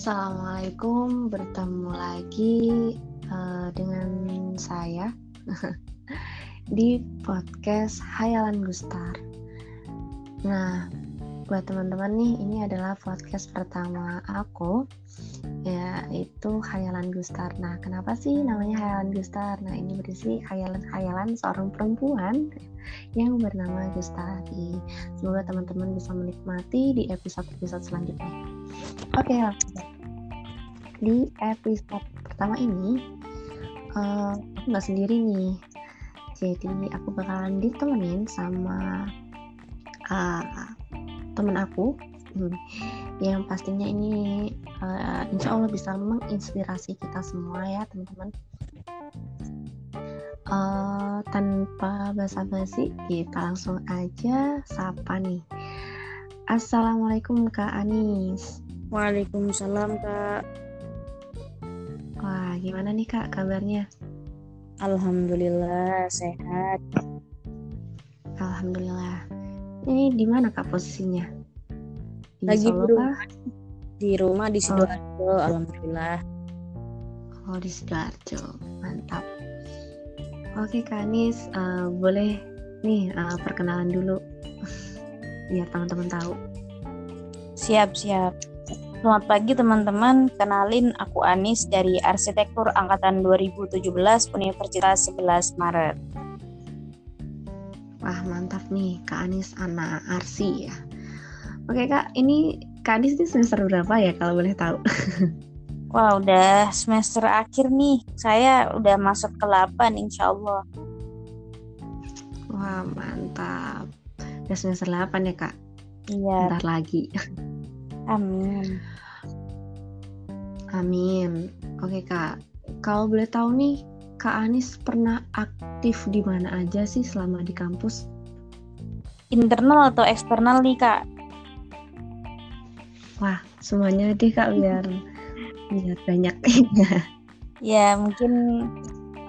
Assalamualaikum, bertemu lagi uh, dengan saya di podcast Hayalan Gustar. Nah, buat teman-teman nih, ini adalah podcast pertama aku, yaitu Hayalan Gustar. Nah, kenapa sih namanya Hayalan Gustar? Nah, ini berisi hayalan-hayalan seorang perempuan yang bernama Gustari. Semoga teman-teman bisa menikmati di episode-episode selanjutnya. Oke, langsung di episode pertama ini uh, aku nggak sendiri nih. Jadi aku bakalan ditemenin sama uh, temen aku. Hmm, yang pastinya ini uh, insya Allah bisa menginspirasi kita semua ya teman-teman. Uh, tanpa basa-basi kita langsung aja sapa nih. Assalamualaikum Kak Anis. Waalaikumsalam Kak gimana nih Kak kabarnya? Alhamdulillah sehat. Alhamdulillah. Ini di mana Kak posisinya? Di Lagi Solo, di rumah. Di rumah di oh. Sidoarjo, oh. alhamdulillah. Oh, di Sidoarjo. Mantap. Oke, Kak Anis, uh, boleh nih uh, perkenalan dulu biar teman-teman tahu. Siap, siap. Selamat pagi teman-teman, kenalin aku Anis dari Arsitektur Angkatan 2017 Universitas 11 Maret. Wah mantap nih Kak Anis anak Arsi ya. Oke Kak, ini Kak Anis ini semester berapa ya kalau boleh tahu? Wah udah semester akhir nih, saya udah masuk ke 8 insya Allah. Wah mantap, udah semester 8 ya Kak? Iya. Bentar lagi. Amin. Amin. Oke kak, kalau boleh tahu nih, Kak Anis pernah aktif di mana aja sih selama di kampus? Internal atau eksternal nih kak? Wah, semuanya deh kak biar biar banyak. ya mungkin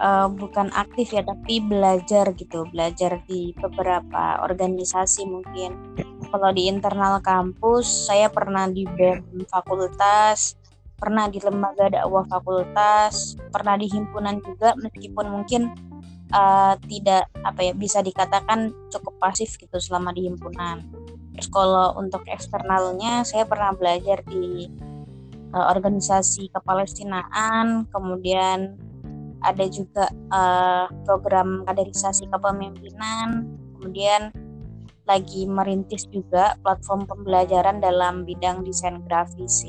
uh, bukan aktif ya tapi belajar gitu belajar di beberapa organisasi mungkin. Kalau di internal kampus saya pernah di BEM fakultas pernah di lembaga dakwah fakultas pernah di himpunan juga meskipun mungkin uh, tidak apa ya bisa dikatakan cukup pasif gitu selama di himpunan. Terus kalau untuk eksternalnya saya pernah belajar di uh, organisasi kepalestinaan kemudian ada juga uh, program kaderisasi kepemimpinan, kemudian lagi merintis juga platform pembelajaran dalam bidang desain grafis.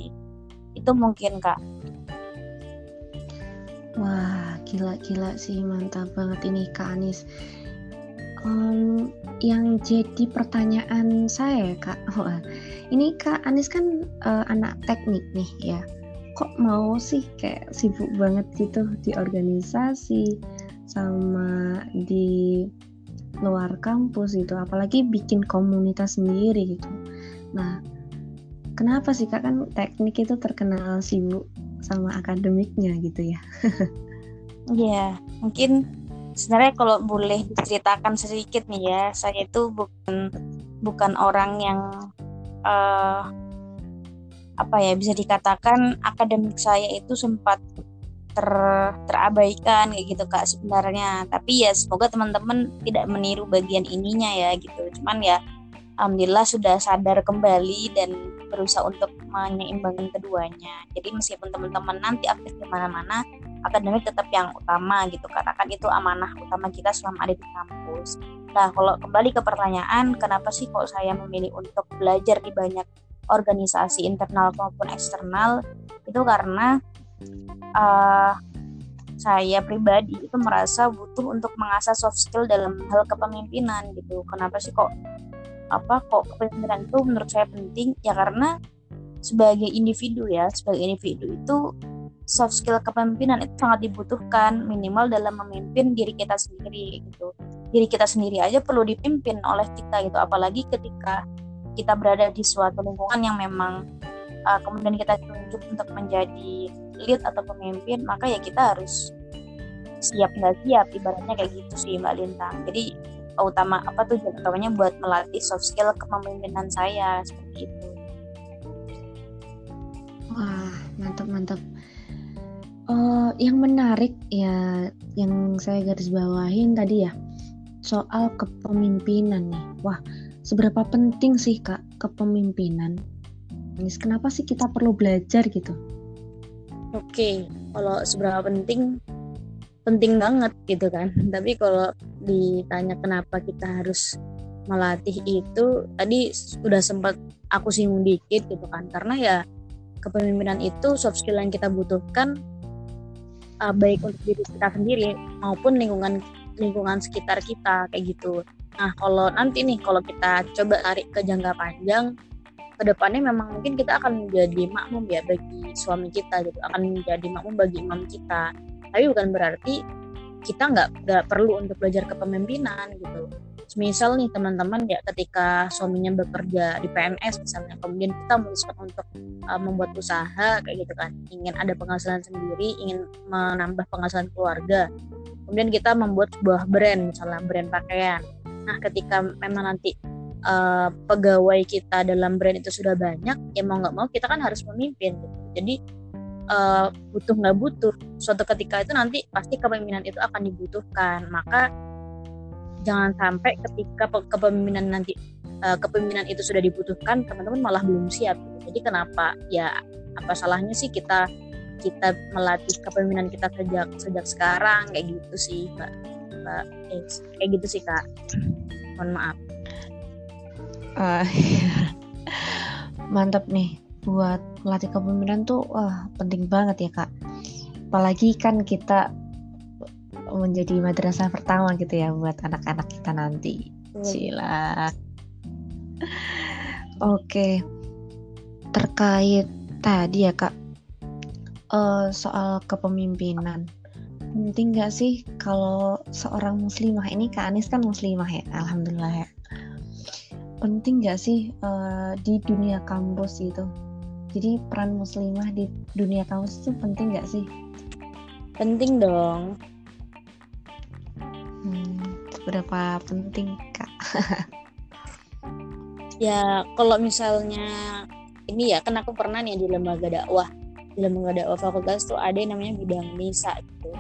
Itu mungkin kak. Wah gila-gila sih mantap banget ini kak Anis. Um, yang jadi pertanyaan saya kak, ini kak Anis kan uh, anak teknik nih ya kok mau sih kayak sibuk banget gitu di organisasi sama di luar kampus gitu apalagi bikin komunitas sendiri gitu. Nah kenapa sih kak? Kan teknik itu terkenal sibuk sama akademiknya gitu ya. Iya, yeah, mungkin sebenarnya kalau boleh diceritakan sedikit nih ya, saya itu bukan bukan orang yang uh, apa ya bisa dikatakan akademik saya itu sempat ter terabaikan kayak gitu kak sebenarnya. Tapi ya semoga teman-teman tidak meniru bagian ininya ya gitu. Cuman ya alhamdulillah sudah sadar kembali dan berusaha untuk menyeimbangkan keduanya. Jadi meskipun teman-teman nanti aktif di mana-mana akademik tetap yang utama gitu. Karena kan itu amanah utama kita selama ada di kampus. Nah kalau kembali ke pertanyaan kenapa sih kok saya memilih untuk belajar di banyak organisasi internal maupun eksternal itu karena uh, saya pribadi itu merasa butuh untuk mengasah soft skill dalam hal kepemimpinan gitu. Kenapa sih kok apa kok kepemimpinan itu menurut saya penting? Ya karena sebagai individu ya, sebagai individu itu soft skill kepemimpinan itu sangat dibutuhkan minimal dalam memimpin diri kita sendiri gitu. Diri kita sendiri aja perlu dipimpin oleh kita gitu, apalagi ketika kita berada di suatu lingkungan yang memang uh, kemudian kita tunjuk untuk menjadi lead atau pemimpin maka ya kita harus siap nggak siap ibaratnya kayak gitu sih mbak Lintang. Jadi utama apa tuh utamanya buat melatih soft skill kepemimpinan saya seperti itu. Wah mantap mantap. Uh, yang menarik ya yang saya garis bawahin tadi ya soal kepemimpinan nih. Wah seberapa penting sih kak kepemimpinan? Kenapa sih kita perlu belajar gitu? Oke kalau seberapa penting penting banget gitu kan. Tapi kalau ditanya kenapa kita harus melatih itu tadi sudah sempat aku singgung dikit gitu kan. Karena ya kepemimpinan itu soft skill yang kita butuhkan uh, baik untuk diri kita sendiri maupun lingkungan lingkungan sekitar kita kayak gitu nah kalau nanti nih kalau kita coba tarik ke jangka panjang ke depannya memang mungkin kita akan menjadi makmum ya bagi suami kita gitu. Akan menjadi makmum bagi imam kita. Tapi bukan berarti kita nggak nggak perlu untuk belajar kepemimpinan gitu. Misal nih teman-teman ya ketika suaminya bekerja di PMS misalnya kemudian kita memutuskan untuk uh, membuat usaha kayak gitu kan. Ingin ada penghasilan sendiri ingin menambah penghasilan keluarga. Kemudian kita membuat sebuah brand misalnya brand pakaian nah ketika memang nanti uh, pegawai kita dalam brand itu sudah banyak ya mau nggak mau kita kan harus memimpin gitu. Jadi uh, butuh nggak butuh suatu ketika itu nanti pasti kepemimpinan itu akan dibutuhkan. Maka jangan sampai ketika kepemimpinan nanti uh, kepemimpinan itu sudah dibutuhkan teman-teman malah belum siap jadi kenapa? Ya apa salahnya sih kita kita melatih kepemimpinan kita sejak sejak sekarang? Kayak gitu sih mbak mbak eh, kayak gitu sih kak. Mohon maaf. Uh, mantap nih. Buat melatih kepemimpinan tuh wah penting banget ya kak. Apalagi kan kita menjadi madrasah pertama gitu ya buat anak-anak kita nanti. Cila oke. Terkait tadi ya kak uh, soal kepemimpinan penting gak sih kalau seorang muslimah ini kak Anis kan muslimah ya alhamdulillah ya penting gak sih uh, di dunia kampus itu jadi peran muslimah di dunia kampus itu penting gak sih? Penting dong. Hmm, seberapa penting kak? ya kalau misalnya ini ya kan aku pernah nih di lembaga dakwah di lembaga dakwah fakultas tuh ada yang namanya bidang nisa gitu.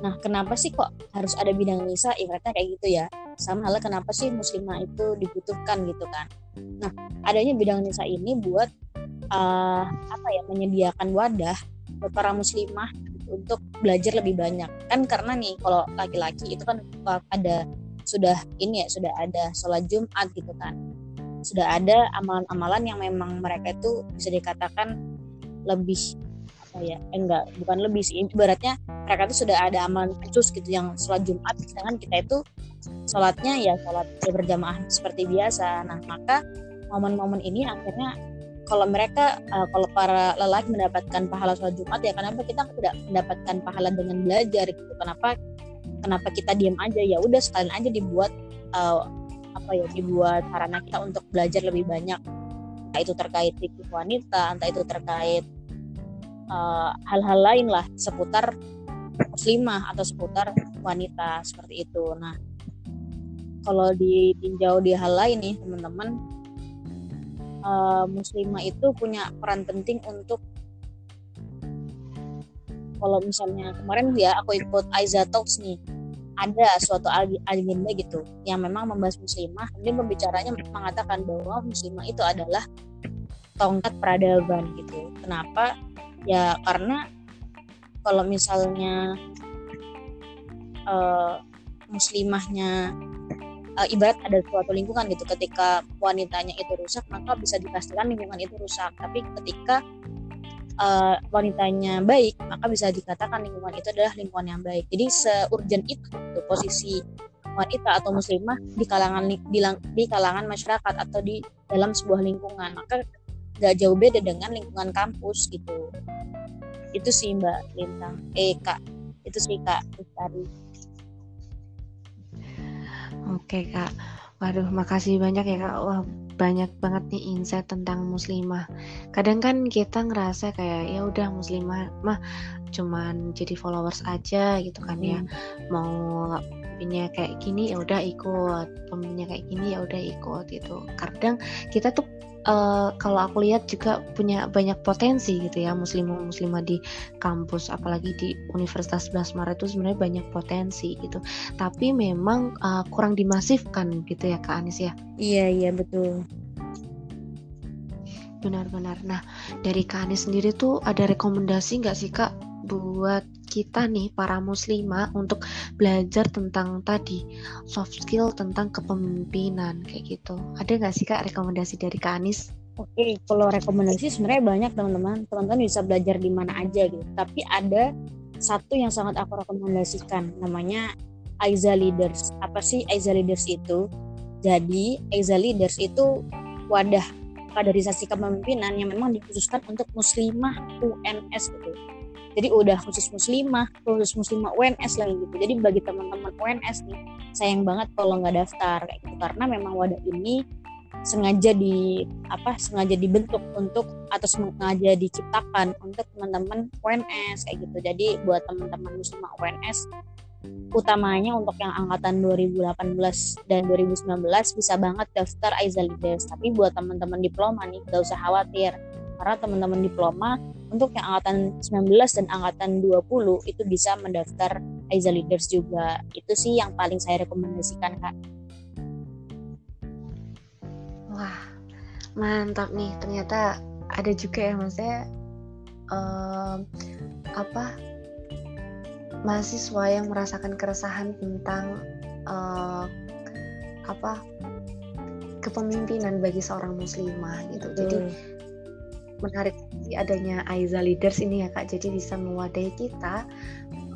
Nah kenapa sih kok harus ada bidang nisa? Ibaratnya kayak gitu ya. Sama halnya kenapa sih muslimah itu dibutuhkan gitu kan? Nah adanya bidang nisa ini buat uh, apa ya menyediakan wadah buat para muslimah untuk belajar lebih banyak kan karena nih kalau laki-laki itu kan ada sudah ini ya sudah ada sholat Jumat gitu kan sudah ada amalan-amalan yang memang mereka itu bisa dikatakan lebih apa ya eh, enggak bukan lebih sih. Ibaratnya mereka itu sudah ada amalan khusus gitu yang sholat Jumat sedangkan kita itu sholatnya ya sholat berjamaah seperti biasa. Nah maka momen-momen ini akhirnya kalau mereka uh, kalau para lelaki mendapatkan pahala sholat Jumat ya kenapa kita tidak mendapatkan pahala dengan belajar gitu? Kenapa kenapa kita diam aja? Ya udah sekalian aja dibuat uh, apa ya dibuat sarana kita untuk belajar lebih banyak. Entah itu terkait fikih wanita entah itu terkait eh, hal-hal uh, lain lah seputar muslimah atau seputar wanita seperti itu. Nah kalau ditinjau di hal lain nih teman-teman uh, muslimah itu punya peran penting untuk kalau misalnya kemarin ya aku ikut Aiza Talks nih ada suatu agenda gitu yang memang membahas muslimah. Kemudian pembicaranya mengatakan bahwa muslimah itu adalah tongkat peradaban gitu. Kenapa ya karena kalau misalnya uh, muslimahnya uh, ibarat ada suatu lingkungan gitu ketika wanitanya itu rusak maka bisa dipastikan lingkungan itu rusak. Tapi ketika uh, wanitanya baik maka bisa dikatakan lingkungan itu adalah lingkungan yang baik. Jadi seurgent itu gitu, posisi wanita atau muslimah di kalangan di, di kalangan masyarakat atau di dalam sebuah lingkungan. Maka gak jauh beda dengan lingkungan kampus gitu itu sih mbak Lintang eh kak itu sih kak Lestari Oke kak, waduh makasih banyak ya kak. Wah banyak banget nih insight tentang muslimah. Kadang kan kita ngerasa kayak ya udah muslimah mah cuman jadi followers aja gitu kan ya. Hmm. Mau punya kayak gini ya udah ikut, pemimpinnya kayak gini ya udah ikut gitu. Kadang kita tuh uh, kalau aku lihat juga punya banyak potensi gitu ya muslimah muslimah di kampus apalagi di Universitas 11 Maret itu sebenarnya banyak potensi gitu. Tapi memang uh, kurang dimasifkan gitu ya Kak Anis ya? Iya iya betul. Benar-benar. Nah dari Kak Anis sendiri tuh ada rekomendasi nggak sih Kak buat kita nih para muslimah untuk belajar tentang tadi soft skill tentang kepemimpinan kayak gitu. Ada nggak sih kak rekomendasi dari kak Anis? Oke, kalau rekomendasi sebenarnya banyak teman-teman. Teman-teman bisa belajar di mana aja gitu. Tapi ada satu yang sangat aku rekomendasikan, namanya Aiza Leaders. Apa sih Aiza Leaders itu? Jadi Aiza Leaders itu wadah kaderisasi kepemimpinan yang memang dikhususkan untuk muslimah UNS gitu jadi udah khusus muslimah khusus muslimah UNS lagi gitu. Jadi bagi teman-teman UNS nih sayang banget kalau nggak daftar kayak gitu. Karena memang wadah ini sengaja di apa sengaja dibentuk untuk atau sengaja diciptakan untuk teman-teman UNS kayak gitu. Jadi buat teman-teman muslimah UNS utamanya untuk yang angkatan 2018 dan 2019 bisa banget daftar Aiza Leaders tapi buat teman-teman diploma nih gak usah khawatir karena teman-teman diploma untuk yang angkatan 19 dan angkatan 20 itu bisa mendaftar Aiza Leaders juga. Itu sih yang paling saya rekomendasikan, Kak. Wah, mantap nih. Ternyata ada juga ya maksudnya um, apa mahasiswa yang merasakan keresahan tentang uh, apa kepemimpinan bagi seorang muslimah gitu. Hmm. Jadi menarik adanya Aiza Leaders ini ya Kak. Jadi bisa mewadahi kita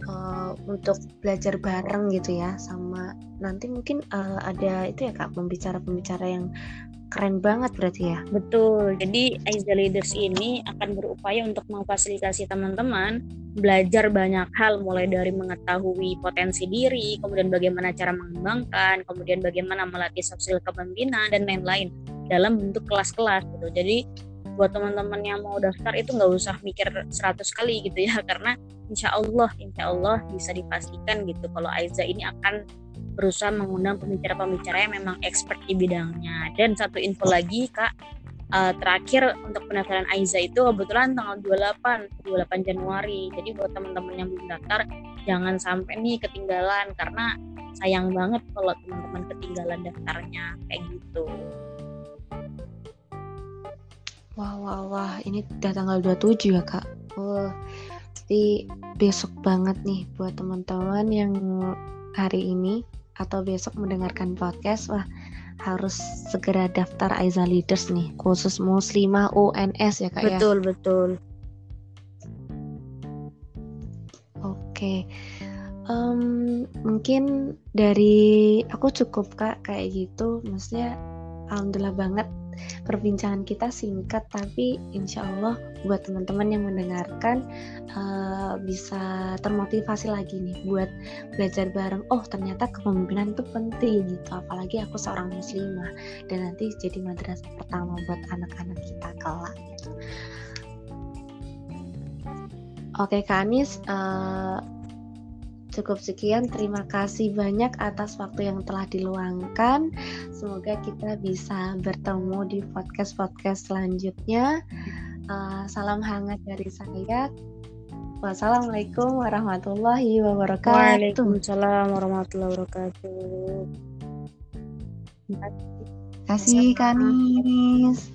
uh, untuk belajar bareng gitu ya sama nanti mungkin uh, ada itu ya Kak pembicara-pembicara yang keren banget berarti ya. Betul. Jadi Aiza Leaders ini akan berupaya untuk memfasilitasi teman-teman belajar banyak hal mulai dari mengetahui potensi diri, kemudian bagaimana cara mengembangkan, kemudian bagaimana melatih soft skill kepemimpinan dan lain-lain dalam bentuk kelas-kelas gitu. Jadi buat teman-teman yang mau daftar itu nggak usah mikir 100 kali gitu ya karena insya Allah insya Allah bisa dipastikan gitu kalau Aiza ini akan berusaha mengundang pembicara-pembicara yang memang expert di bidangnya. Dan satu info lagi kak uh, terakhir untuk pendaftaran Aiza itu kebetulan tanggal 28 28 Januari. Jadi buat teman-teman yang belum daftar jangan sampai nih ketinggalan karena sayang banget kalau teman-teman ketinggalan daftarnya kayak gitu Wah, wah, wah, ini udah tanggal 27 ya, Kak. Wah, jadi besok banget nih buat teman-teman yang hari ini atau besok mendengarkan podcast, wah harus segera daftar Aiza Leaders nih, khusus muslimah UNS ya, Kak betul, ya. Betul, betul. Oke. Um, mungkin dari aku cukup Kak kayak gitu, maksudnya alhamdulillah banget perbincangan kita singkat tapi insya Allah buat teman-teman yang mendengarkan uh, bisa termotivasi lagi nih buat belajar bareng. Oh ternyata kepemimpinan itu penting gitu apalagi aku seorang muslimah dan nanti jadi madrasah pertama buat anak-anak kita kelak. Gitu oke Kak uh, Cukup sekian, terima kasih banyak atas waktu yang telah diluangkan. Semoga kita bisa bertemu di podcast-podcast selanjutnya. Uh, salam hangat dari saya. Wassalamualaikum warahmatullahi wabarakatuh. Waalaikumsalam warahmatullahi wabarakatuh. Terima kasih Kanis.